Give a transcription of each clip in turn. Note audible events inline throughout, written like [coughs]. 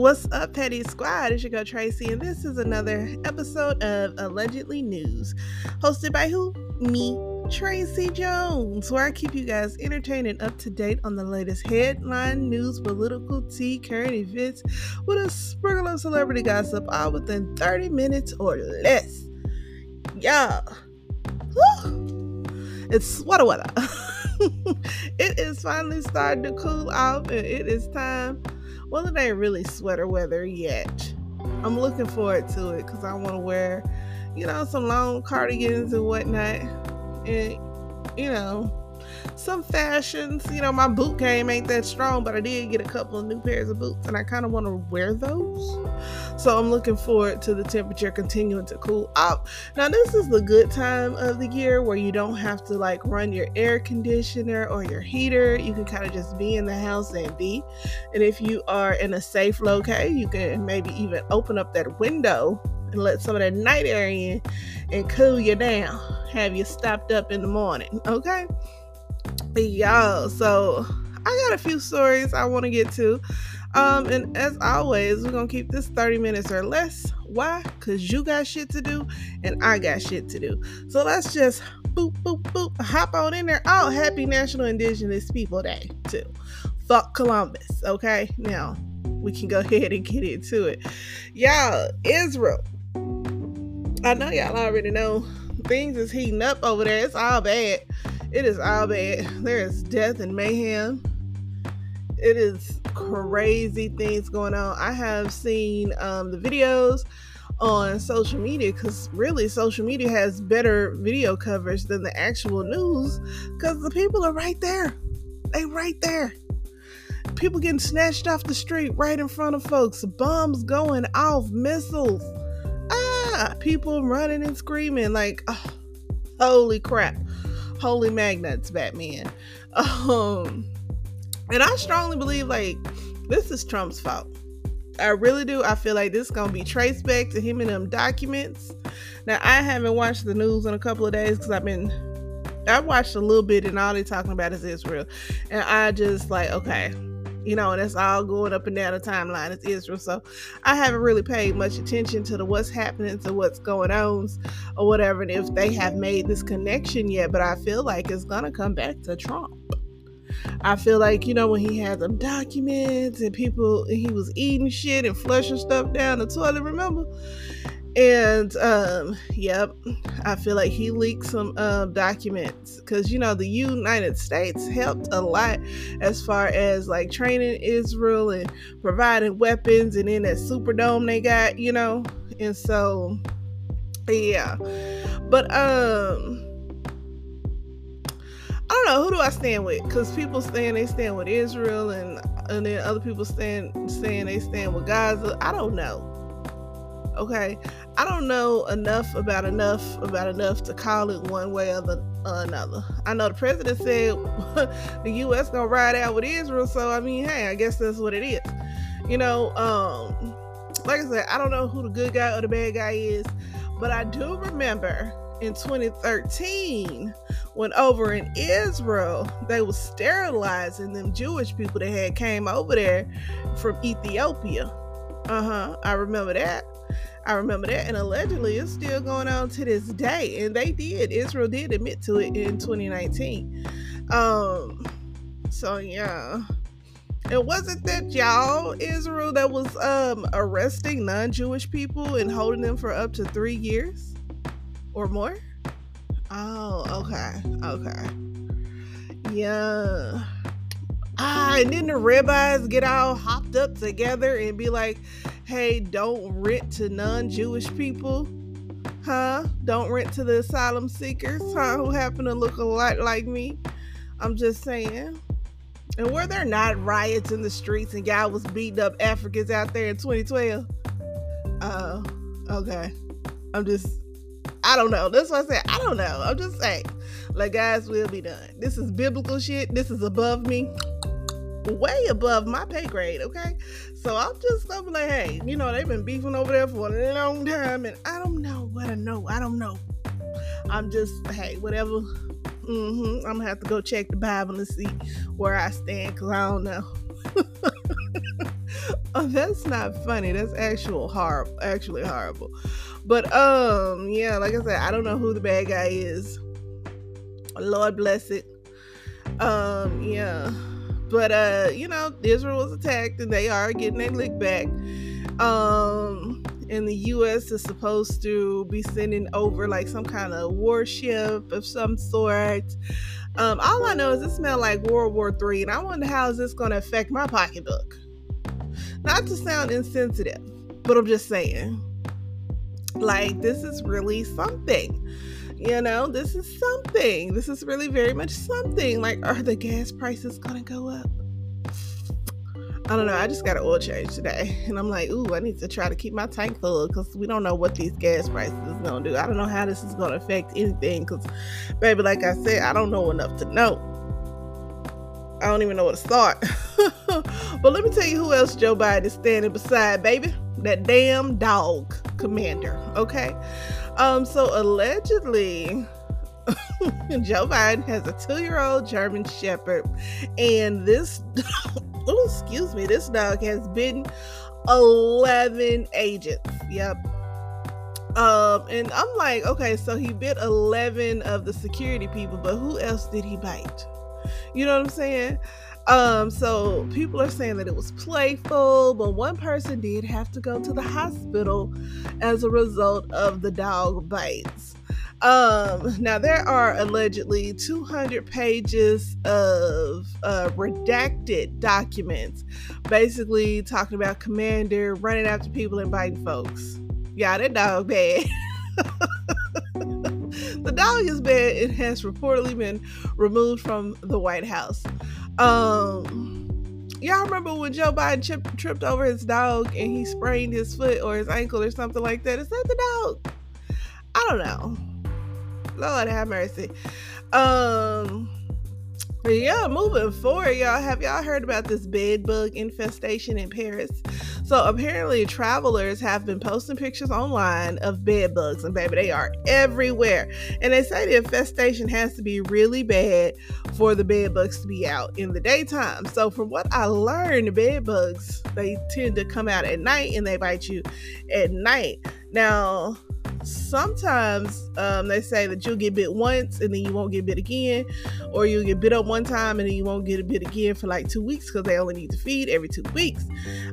what's up, Petty Squad? It's your girl Tracy, and this is another episode of Allegedly News, hosted by who? Me, Tracy Jones, where I keep you guys entertained and up to date on the latest headline news, political tea, current events, with a sprinkle of celebrity gossip, all within 30 minutes or less. Yeah. Woo. It's what a weather. [laughs] it is finally starting to cool off, and it is time well, it ain't really sweater weather yet. I'm looking forward to it because I want to wear, you know, some long cardigans and whatnot. And, you know, some fashions. You know, my boot game ain't that strong, but I did get a couple of new pairs of boots and I kind of want to wear those. So I'm looking forward to the temperature continuing to cool out. Now, this is the good time of the year where you don't have to like run your air conditioner or your heater. You can kind of just be in the house and be. And if you are in a safe location, you can maybe even open up that window and let some of that night air in and cool you down. Have you stopped up in the morning, okay? Y'all, so I got a few stories I want to get to. Um, and as always, we're gonna keep this 30 minutes or less. Why? Because you got shit to do and I got shit to do. So let's just boop, boop, boop, hop on in there. Oh, happy National Indigenous People Day, too. Fuck Columbus, okay? Now, we can go [laughs] ahead and get into it. Y'all, Israel. I know y'all already know things is heating up over there. It's all bad. It is all bad. There is death and mayhem. It is crazy things going on. I have seen um, the videos on social media because really social media has better video coverage than the actual news because the people are right there. They right there. People getting snatched off the street right in front of folks. Bombs going off, missiles. Ah, people running and screaming like, oh, holy crap holy magnets, Batman. [laughs] Um, and I strongly believe like this is Trump's fault. I really do. I feel like this is gonna be traced back to him and them documents. Now I haven't watched the news in a couple of days because I've been I watched a little bit and all they're talking about is Israel. And I just like, okay, you know, and it's all going up and down the timeline. It's Israel. So I haven't really paid much attention to the what's happening, to what's going on, or whatever, and if they have made this connection yet. But I feel like it's gonna come back to Trump. I feel like, you know, when he had them documents and people, he was eating shit and flushing stuff down the toilet, remember? And um, yep, I feel like he leaked some uh, documents because you know the United States helped a lot as far as like training Israel and providing weapons, and in that Superdome they got, you know, and so yeah, but um. I don't know who do I stand with because people saying they stand with Israel and and then other people stand saying they stand with Gaza. I don't know. Okay, I don't know enough about enough about enough to call it one way or the, another. I know the president said [laughs] the U.S. gonna ride out with Israel, so I mean, hey, I guess that's what it is. You know, um, like I said, I don't know who the good guy or the bad guy is, but I do remember in 2013 when over in Israel they were sterilizing them Jewish people that had came over there from Ethiopia. Uh huh. I remember that. I remember that, and allegedly it's still going on to this day. And they did, Israel did admit to it in 2019. Um, so yeah. And wasn't that y'all, Israel, that was um arresting non-Jewish people and holding them for up to three years or more? Oh, okay, okay, yeah. Ah, and then the rabbis get all hopped up together and be like, hey, don't rent to non Jewish people. Huh? Don't rent to the asylum seekers, huh? Who happen to look a lot like me. I'm just saying. And were there not riots in the streets and y'all was beating up Africans out there in 2012? Oh, uh, okay. I'm just, I don't know. That's what I said. I don't know. I'm just saying. Like, guys, we'll be done. This is biblical shit. This is above me way above my pay grade, okay? So I'm just be like, hey, you know, they've been beefing over there for a long time, and I don't know what I know. I don't know. I'm just, hey, whatever. Mm-hmm. I'm gonna have to go check the Bible and see where I stand, cause I don't know. [laughs] oh, that's not funny. That's actual horrible. Actually horrible. But um, yeah, like I said, I don't know who the bad guy is. Lord bless it. Um, yeah. But uh, you know, Israel was attacked and they are getting their lick back. Um, and the US is supposed to be sending over like some kind of warship of some sort. Um, all I know is it smelled like World War Three, and I wonder how is this going to affect my pocketbook. Not to sound insensitive, but I'm just saying, like this is really something. You know, this is something. This is really very much something. Like, are the gas prices gonna go up? I don't know. I just got an oil change today, and I'm like, ooh, I need to try to keep my tank full because we don't know what these gas prices is gonna do. I don't know how this is gonna affect anything. Because, baby, like I said, I don't know enough to know. I don't even know where to start. [laughs] but let me tell you who else Joe Biden is standing beside, baby. That damn dog commander. Okay. Um, so allegedly, [laughs] Joe Biden has a two-year-old German Shepherd, and this [laughs] oh excuse me, this dog has bitten 11 agents. Yep. Um, and I'm like, okay, so he bit 11 of the security people, but who else did he bite? You know what I'm saying? Um, so people are saying that it was playful, but one person did have to go to the hospital as a result of the dog bites. Um, now there are allegedly 200 pages of uh, redacted documents, basically talking about Commander running after people and biting folks. Yeah, that dog bad. [laughs] the dog is bad. It has reportedly been removed from the White House. Um, y'all remember when Joe Biden tripped, tripped over his dog and he sprained his foot or his ankle or something like that? Is that the dog? I don't know. Lord have mercy. Um, yeah, moving forward, y'all. Have y'all heard about this bed bug infestation in Paris? So apparently, travelers have been posting pictures online of bed bugs, and baby, they are everywhere. And they say the infestation has to be really bad for the bed bugs to be out in the daytime. So, from what I learned, bed bugs they tend to come out at night and they bite you at night. Now, sometimes um, they say that you'll get bit once and then you won't get bit again, or you'll get bit up one time and then you won't get a bit again for like two weeks because they only need to feed every two weeks.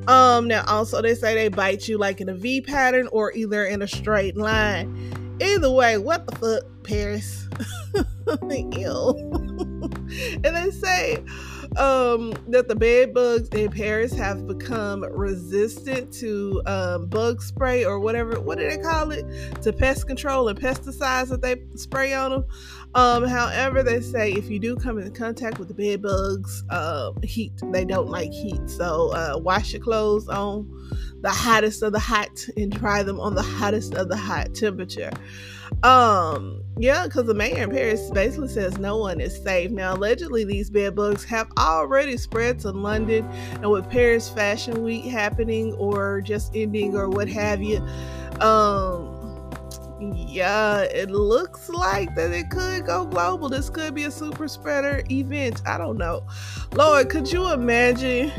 Um, now, also, they say they bite you like in a V pattern or either in a straight line. Either way, what the fuck, Paris? [laughs] Ew. [laughs] and they say um, that the bed bugs in Paris have become resistant to um, bug spray or whatever. What do they call it? To pest control and pesticides that they spray on them. Um, however, they say if you do come in contact with the bed bugs, uh, heat, they don't like heat. So uh, wash your clothes on the hottest of the hot and dry them on the hottest of the hot temperature. Um, yeah, because the mayor in Paris basically says no one is safe. Now, allegedly, these bed bugs have already spread to London, and with Paris Fashion Week happening or just ending or what have you, um, yeah, it looks like that it could go global. This could be a super spreader event. I don't know. Lord, could you imagine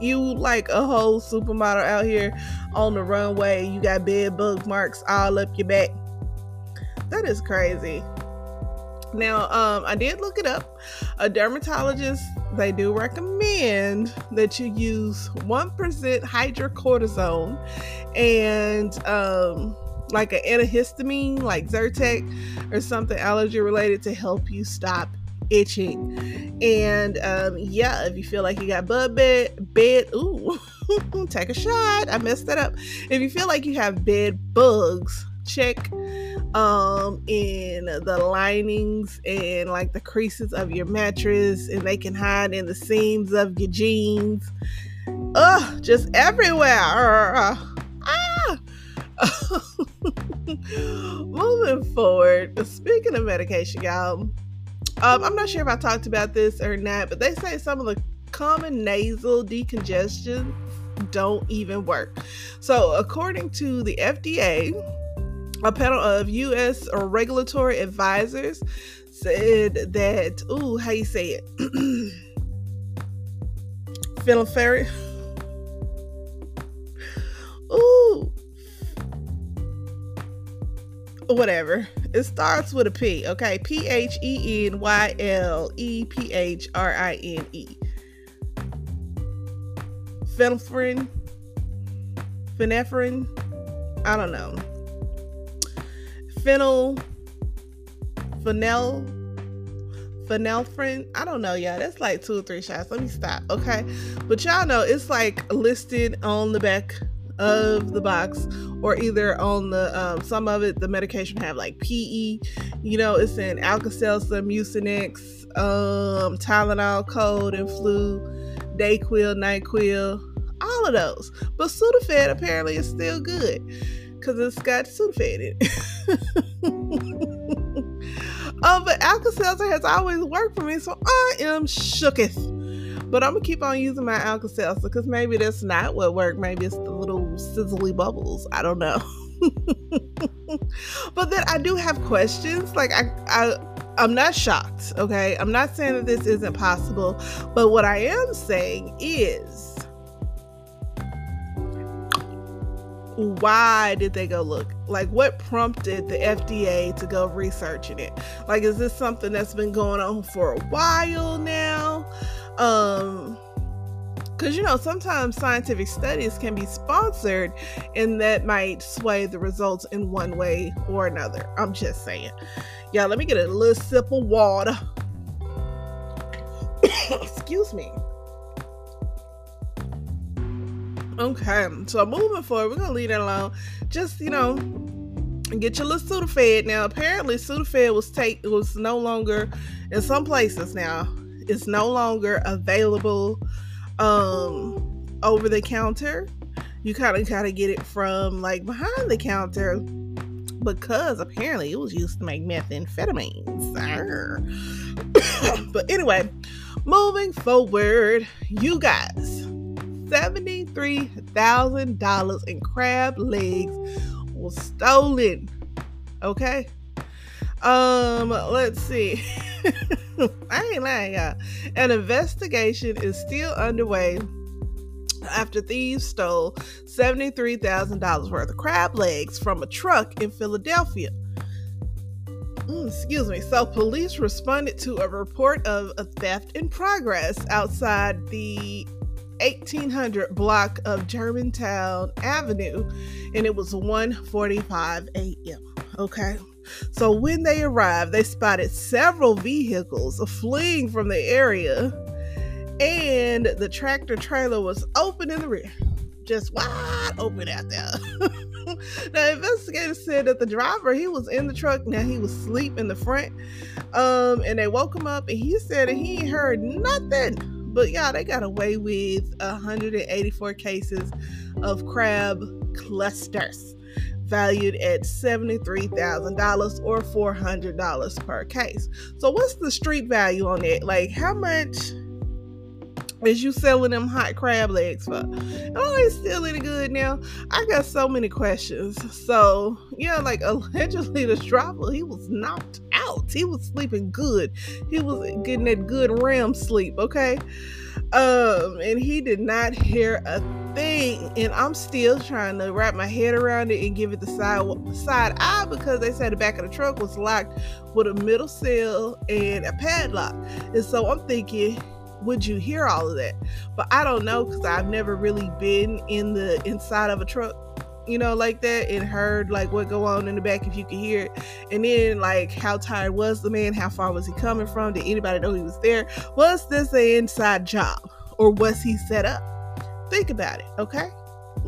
you like a whole supermodel out here on the runway? You got bed bug marks all up your back that is crazy. Now, um, I did look it up. A dermatologist, they do recommend that you use 1% hydrocortisone and um, like an antihistamine, like Zyrtec or something allergy related to help you stop itching. And um, yeah, if you feel like you got bug bed, bed, ooh, [laughs] take a shot. I messed that up. If you feel like you have bed bugs, check um in the linings and like the creases of your mattress and they can hide in the seams of your jeans. Ugh, just everywhere. Ah. [laughs] Moving forward. Speaking of medication y'all um, i'm not sure if i talked about this or not but they say some of the common nasal decongestion don't even work. So according to the fda a panel of U.S. regulatory advisors said that, ooh, how you say it? [clears throat] Philoferi. Ooh. Whatever. It starts with a P, okay? P H E N Y L E P H R I N E. Phenephrine. Phenephrine. I don't know. Phenyl. Phenel. Phenelphrin. I don't know, y'all. That's like two or three shots. Let me stop, okay? But y'all know it's like listed on the back of the box or either on the um, some of it the medication have like PE you know it's in Alka-Seltzer Mucinex um, Tylenol cold and flu Dayquil NyQuil all of those but Sudafed apparently is still good because it's got in it [laughs] um, but Alka-Seltzer has always worked for me so I am shooketh but I'm gonna keep on using my Alka Seltzer because maybe that's not what worked. Maybe it's the little sizzly bubbles. I don't know. [laughs] but then I do have questions. Like I, I I'm not shocked, okay? I'm not saying that this isn't possible, but what I am saying is why did they go look? Like, what prompted the FDA to go researching it? Like, is this something that's been going on for a while now? Um, because you know sometimes scientific studies can be sponsored and that might sway the results in one way or another i'm just saying yeah let me get a little sip of water [coughs] excuse me okay so moving forward we're gonna leave it alone just you know get your little Sudafed now apparently Sudafed was take was no longer in some places now It's no longer available um over the counter. You kind of gotta get it from like behind the counter because apparently it was used to make methamphetamines. [coughs] but anyway, moving forward, you guys, $73,000 in crab legs was stolen. Okay? Um, let's see. [laughs] I ain't lying, y'all. An investigation is still underway after thieves stole $73,000 worth of crab legs from a truck in Philadelphia. Mm, excuse me. So, police responded to a report of a theft in progress outside the 1800 block of Germantown Avenue, and it was 1:45 a.m. Okay. So when they arrived, they spotted several vehicles fleeing from the area, and the tractor trailer was open in the rear, just wide open out there. [laughs] now, investigators said that the driver he was in the truck. Now he was asleep in the front, um, and they woke him up, and he said he heard nothing. But yeah, they got away with 184 cases of crab clusters valued at $73,000 or $400 per case. So, what's the street value on it? Like, how much is you selling them hot crab legs for? Oh, it's still any good now. I got so many questions. So, yeah, like [laughs] allegedly the dropper, he was knocked out. He was sleeping good. He was getting that good REM sleep, okay? Um, and he did not hear a thing. And I'm still trying to wrap my head around it and give it the side side eye because they said the back of the truck was locked with a middle seal and a padlock. And so I'm thinking, would you hear all of that? But I don't know because I've never really been in the inside of a truck you know, like that and heard like what go on in the back if you could hear it. And then like how tired was the man? How far was he coming from? Did anybody know he was there? Was this an inside job or was he set up? Think about it, okay?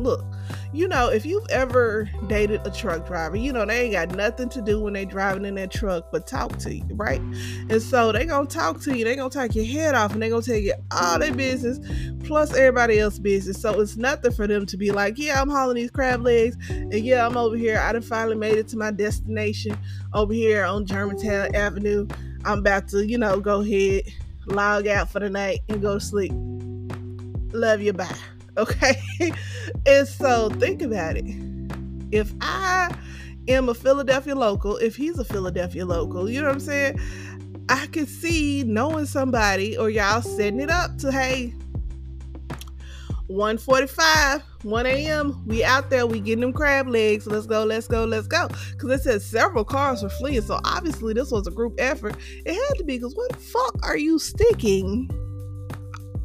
Look, you know, if you've ever dated a truck driver, you know, they ain't got nothing to do when they driving in that truck but talk to you, right? And so they gonna talk to you, they gonna take your head off and they gonna tell you all their business plus everybody else's business. So it's nothing for them to be like, yeah, I'm hauling these crab legs and yeah, I'm over here. I done finally made it to my destination over here on Germantown Avenue. I'm about to, you know, go ahead, log out for the night and go sleep. Love you, bye. Okay. [laughs] and so think about it. If I am a Philadelphia local, if he's a Philadelphia local, you know what I'm saying? I could see knowing somebody or y'all setting it up to, hey, 145, 1 a.m. We out there, we getting them crab legs. Let's go, let's go, let's go. Because it said several cars were fleeing. So obviously this was a group effort. It had to be because what the fuck are you sticking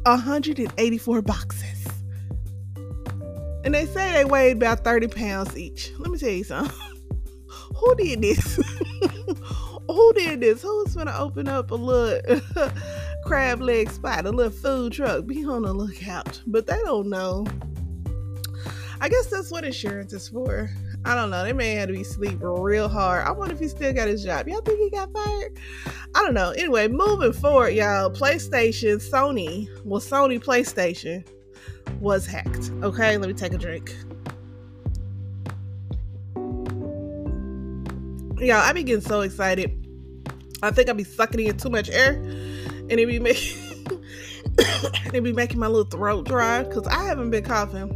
184 boxes? And they say they weighed about 30 pounds each. Let me tell you something. [laughs] [laughs] Who did this? Who did this? Who's gonna open up a little [laughs] crab leg spot, a little food truck? Be on the lookout. But they don't know. I guess that's what insurance is for. I don't know. They may have to be sleep real hard. I wonder if he still got his job. Y'all think he got fired? I don't know. Anyway, moving forward, y'all. PlayStation, Sony, well, Sony PlayStation was hacked. Okay, let me take a drink. Y'all, I be getting so excited. I think I be sucking in too much air, and it be making [coughs] it be making my little throat dry because I haven't been coughing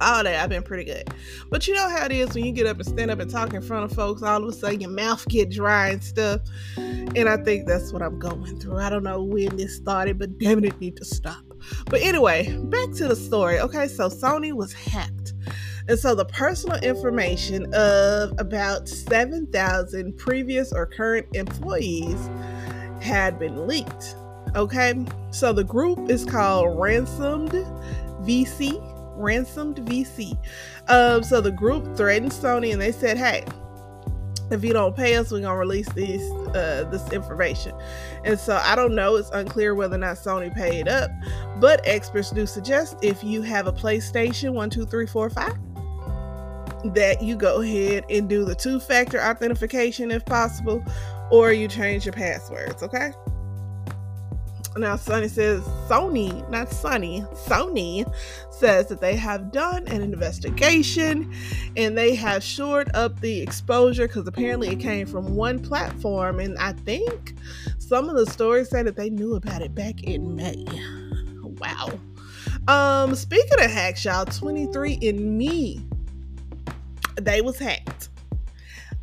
all day I've been pretty good. But you know how it is when you get up and stand up and talk in front of folks, all of a sudden your mouth get dry and stuff. And I think that's what I'm going through. I don't know when this started, but damn it, need to stop. But anyway, back to the story. Okay, so Sony was hacked. And so the personal information of about 7,000 previous or current employees had been leaked. Okay, so the group is called Ransomed VC ransomed VC. Um, so the group threatened Sony and they said, hey, if you don't pay us, we're gonna release these uh, this information. And so I don't know, it's unclear whether or not Sony paid up, but experts do suggest if you have a PlayStation one, two, three, four, five, that you go ahead and do the two-factor authentication if possible, or you change your passwords, okay? Now, Sony says, Sony, not Sunny, Sony says that they have done an investigation and they have shored up the exposure because apparently it came from one platform. And I think some of the stories say that they knew about it back in May. Wow. Um, speaking of hacks, y'all, 23andMe, they was hacked.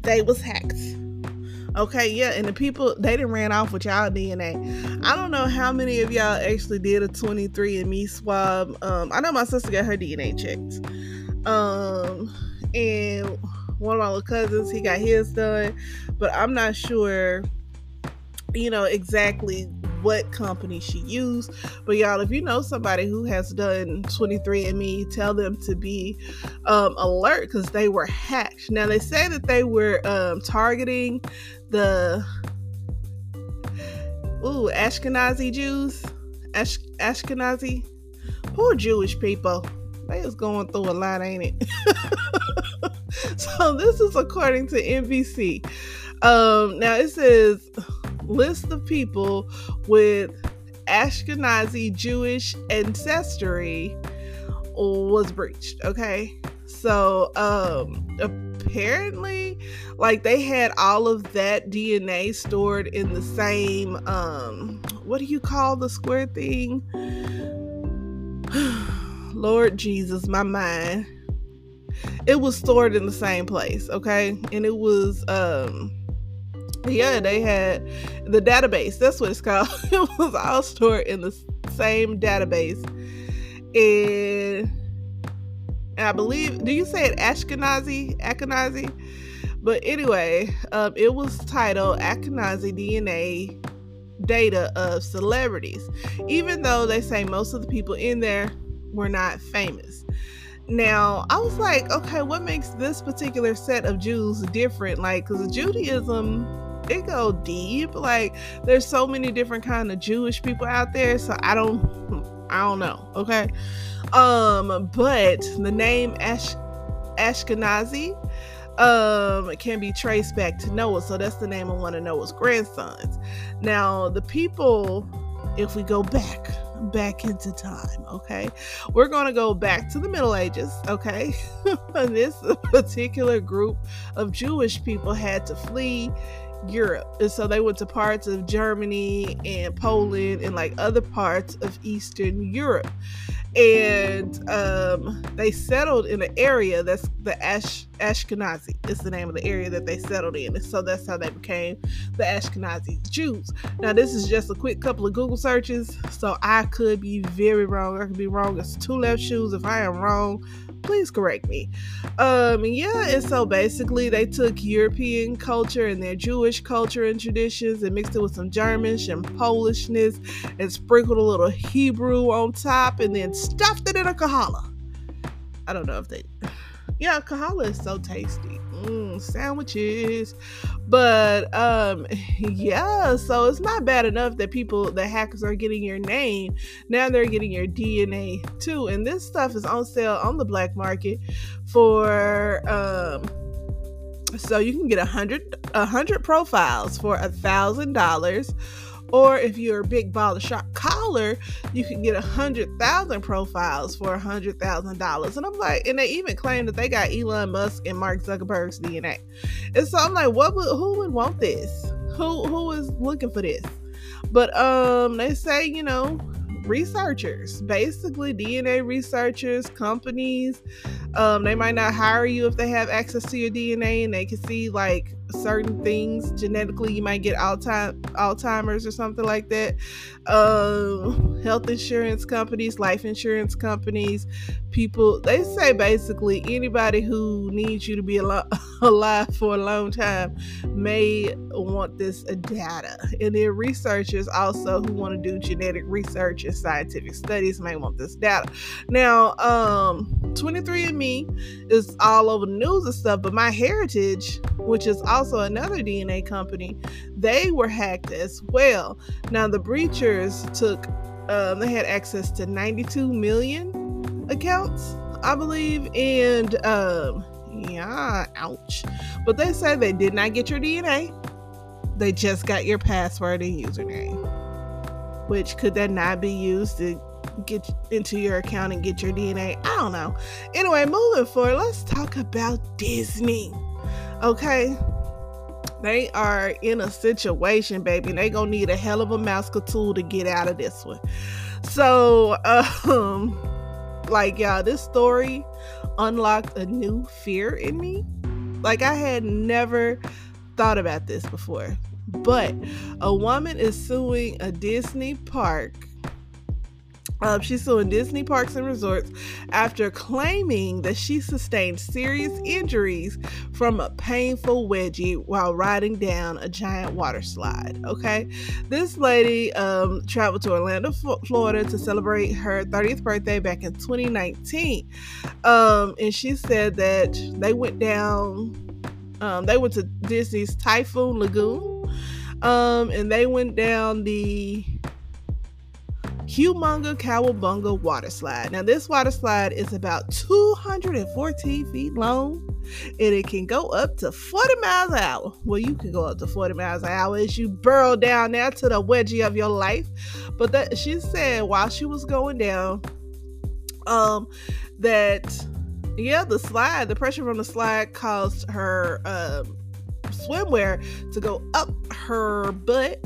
They was hacked. Okay, yeah, and the people they didn't ran off with y'all DNA. I don't know how many of y'all actually did a 23andMe swab. Um, I know my sister got her DNA checked. Um, and one of my little cousins, he got his done, but I'm not sure, you know, exactly what company she used. But y'all, if you know somebody who has done 23andMe, tell them to be um, alert because they were hacked. Now they say that they were um, targeting the ooh Ashkenazi Jews, Ash, Ashkenazi, poor Jewish people. They is going through a lot, ain't it? [laughs] so this is according to NBC. Um, now it says list of people with Ashkenazi Jewish ancestry was breached. Okay, so um, apparently, like they had all of that DNA stored in the same um, what do you call the square thing? [sighs] Lord Jesus, my mind. It was stored in the same place, okay? And it was um yeah, they had the database. That's what it's called. [laughs] it was all stored in the same database. And, I believe, do you say it Ashkenazi? Ashkenazi? But anyway, um, it was titled Ashkenazi DNA Data of Celebrities, even though they say most of the people in there were not famous. Now, I was like, okay, what makes this particular set of Jews different? Like, because Judaism it go deep. Like there's so many different kind of Jewish people out there, so I don't I don't know. Okay. Um, but the name Ash Ashkenazi um can be traced back to Noah. So that's the name of one of Noah's grandsons. Now the people, if we go back back into time, okay? We're going to go back to the Middle Ages, okay? [laughs] this particular group of Jewish people had to flee Europe. And so they went to parts of Germany and Poland and like other parts of Eastern Europe. and um, they settled in an area that's the Ash Ashkenazi. It's the name of the area that they settled in, and so that's how they became the Ashkenazi Jews. Now, this is just a quick couple of Google searches, so I could be very wrong. I could be wrong. It's two left shoes. If I am wrong, please correct me. Um, yeah, and so basically they took European culture and their Jewish culture and traditions and mixed it with some Germanish and Polishness and sprinkled a little Hebrew on top and then stuffed it in a kahala. I don't know if they yeah, kahala is so tasty. Mm, sandwiches. But um [laughs] yeah, so it's not bad enough that people the hackers are getting your name. Now they're getting your DNA too. And this stuff is on sale on the black market for um so you can get a hundred a hundred profiles for a thousand dollars or if you're a big baller shot caller, you can get a hundred thousand profiles for a hundred thousand dollars. And I'm like, and they even claim that they got Elon Musk and Mark Zuckerberg's DNA. And so I'm like, what would who would want this? Who who is looking for this? But um they say, you know, researchers, basically DNA researchers, companies. Um, they might not hire you if they have access to your DNA and they can see like certain things genetically. You might get Alzheimer's or something like that. Um, health insurance companies, life insurance companies, people. They say basically anybody who needs you to be al- [laughs] alive for a long time may want this data. And then researchers also who want to do genetic research and scientific studies may want this data. Now, um, 23andMe is all over the news and stuff, but MyHeritage, which is also another DNA company, they were hacked as well. Now, the breachers took, um, they had access to 92 million accounts, I believe, and um, yeah, ouch. But they say they did not get your DNA, they just got your password and username. Which could that not be used to get into your account and get your DNA? I don't know. Anyway, moving forward, let's talk about Disney. Okay, they are in a situation, baby. They gonna need a hell of a mouse tool to get out of this one. So, um, like y'all, this story unlocked a new fear in me. Like I had never thought about this before. But a woman is suing a Disney park um, she's suing Disney Parks and Resorts after claiming that she sustained serious injuries from a painful wedgie while riding down a giant water slide. Okay, this lady um, traveled to Orlando, Florida to celebrate her 30th birthday back in 2019, um, and she said that they went down. Um, they went to Disney's Typhoon Lagoon, um, and they went down the Humunga Cowabunga water slide. Now, this water slide is about 214 feet long and it can go up to 40 miles an hour. Well, you can go up to 40 miles an hour as you burrow down there to the wedgie of your life. But that she said while she was going down, um, that yeah, the slide, the pressure from the slide caused her um swimwear to go up her butt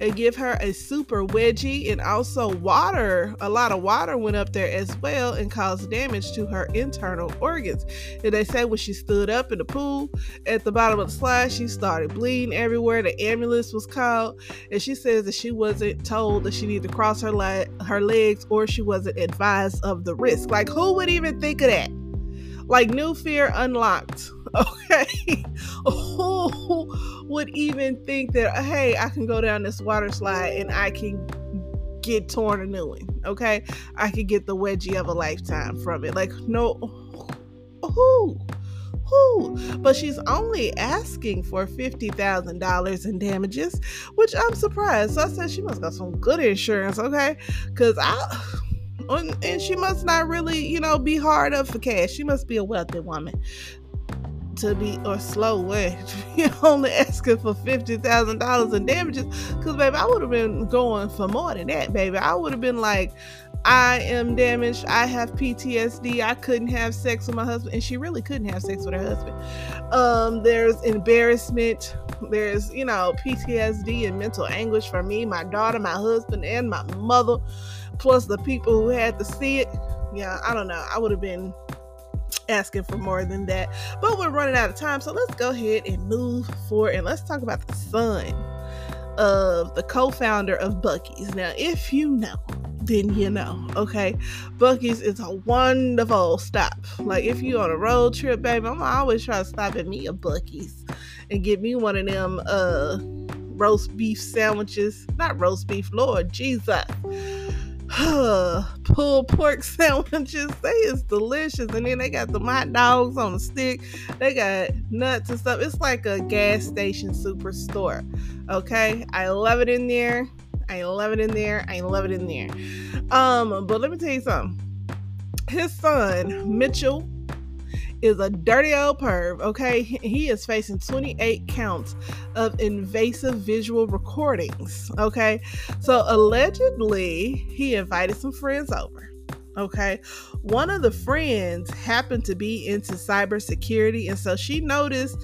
and give her a super wedgie and also water a lot of water went up there as well and caused damage to her internal organs. And they say when she stood up in the pool at the bottom of the slide she started bleeding everywhere. The ambulance was called and she says that she wasn't told that she needed to cross her, le- her legs or she wasn't advised of the risk. Like who would even think of that like new fear unlocked [laughs] okay? Who would even think that hey i can go down this water slide and i can get torn a new one okay? I could get the wedgie of a lifetime from it. Like no who? Who? But she's only asking for $50000 in damages which i'm surprised. So i said she must got some good insurance okay? Because i and she must not really, you know, be hard up for cash. She must be a wealthy woman to be or slow way [laughs] only asking for fifty thousand dollars in damages. Cause baby, I would have been going for more than that, baby. I would have been like, I am damaged. I have PTSD. I couldn't have sex with my husband, and she really couldn't have sex with her husband. Um, there's embarrassment. There's you know PTSD and mental anguish for me, my daughter, my husband, and my mother, plus the people who had to see it Yeah, I don't know. I would have been asking for more than that. But we're running out of time, so let's go ahead and move forward and let's talk about the son of the co-founder of Buc-ee's. Now, if you know, then you know, okay? Buc-ee's is a wonderful stop. Like if you're on a road trip, baby, I'm always trying to stop at me a Buc-ee's and get me one of them uh roast beef sandwiches. Not roast beef, Lord Jesus. [sighs] pulled pork sandwiches. They is delicious. And then they got the hot dogs on a stick. They got nuts and stuff. It's like a gas station superstore. Okay. I love it in there. I love it in there. I love it in there. Um, but let me tell you something. His son, Mitchell is a dirty old perv, okay? He is facing 28 counts of invasive visual recordings, okay? So allegedly, he invited some friends over. Okay. One of the friends happened to be into cybersecurity, and so she noticed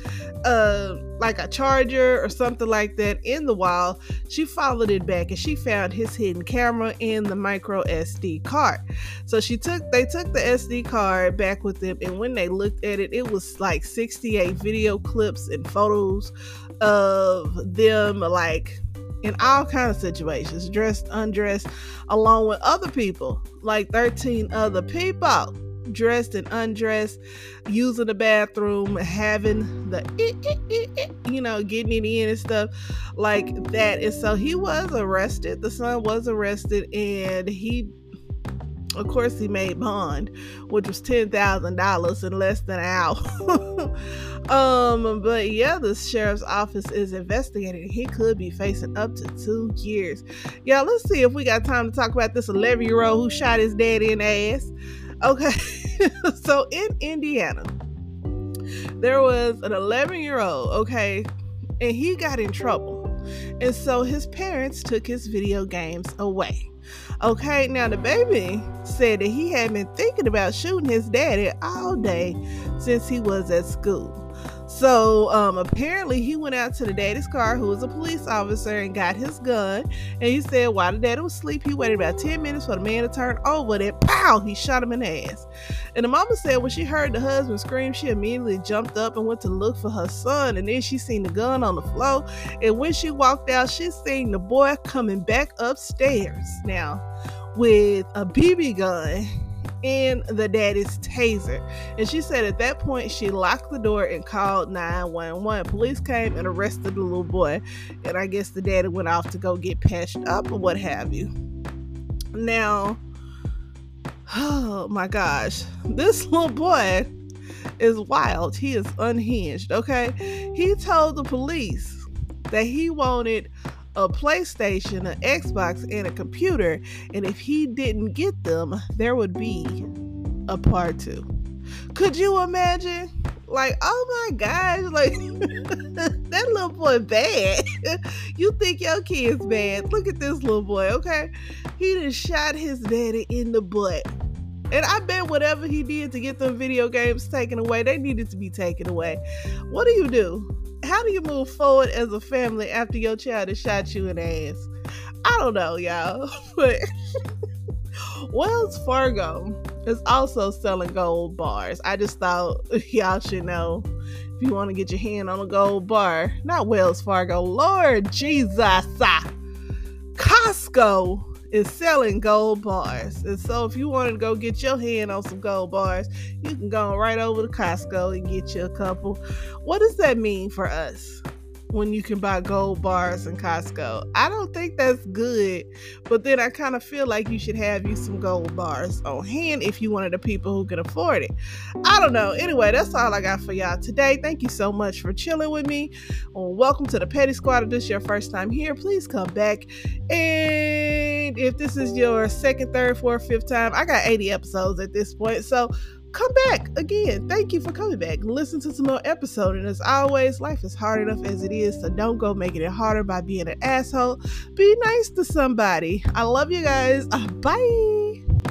uh like a charger or something like that in the wall. She followed it back and she found his hidden camera and the micro SD card. So she took they took the SD card back with them, and when they looked at it, it was like 68 video clips and photos of them like in all kinds of situations, dressed, undressed, along with other people, like 13 other people, dressed and undressed, using the bathroom, having the, eh, eh, eh, you know, getting it in and stuff like that. And so he was arrested. The son was arrested, and he of course, he made bond, which was ten thousand dollars in less than an hour. [laughs] um, but yeah, the sheriff's office is investigating. He could be facing up to two years. Yeah, let's see if we got time to talk about this eleven-year-old who shot his daddy in the ass. Okay, [laughs] so in Indiana, there was an eleven-year-old. Okay, and he got in trouble, and so his parents took his video games away. Okay, now the baby said that he had been thinking about shooting his daddy all day since he was at school. So um, apparently he went out to the daddy's car, who was a police officer, and got his gun. And he said while the daddy was asleep, he waited about 10 minutes for the man to turn over. Then pow, he shot him in the ass. And the mama said when she heard the husband scream, she immediately jumped up and went to look for her son. And then she seen the gun on the floor. And when she walked out, she seen the boy coming back upstairs. Now, with a BB gun in the daddy's taser. And she said at that point she locked the door and called 911. Police came and arrested the little boy. And I guess the daddy went off to go get patched up or what have you. Now, oh [sighs] my gosh, this little boy is wild. He is unhinged, okay? He told the police that he wanted a PlayStation, an Xbox, and a computer. And if he didn't get them, there would be a part two. Could you imagine? Like, oh my gosh, like [laughs] that little boy bad. [laughs] you think your kid's bad. Look at this little boy, okay? He just shot his daddy in the butt. And I bet whatever he did to get them video games taken away, they needed to be taken away. What do you do? How do you move forward as a family after your child has shot you in the ass? I don't know, y'all, [laughs] but [laughs] Wells Fargo is also selling gold bars. I just thought [laughs] y'all should know if you want to get your hand on a gold bar, not Wells Fargo, Lord Jesus, uh, Costco is selling gold bars. And so if you want to go get your hand on some gold bars, you can go right over to Costco and get you a couple. What does that mean for us? When you can buy gold bars in Costco. I don't think that's good, but then I kind of feel like you should have you some gold bars on hand if you one of the people who can afford it. I don't know. Anyway, that's all I got for y'all today. Thank you so much for chilling with me. Well, welcome to the Petty Squad. If this is your first time here, please come back. And if this is your second, third, fourth, fifth time, I got 80 episodes at this point. So come back again. Thank you for coming back. Listen to some more episodes. And as always, life is hard enough as it is, so don't go making it harder by being an asshole. Be nice to somebody. I love you guys. Uh, bye.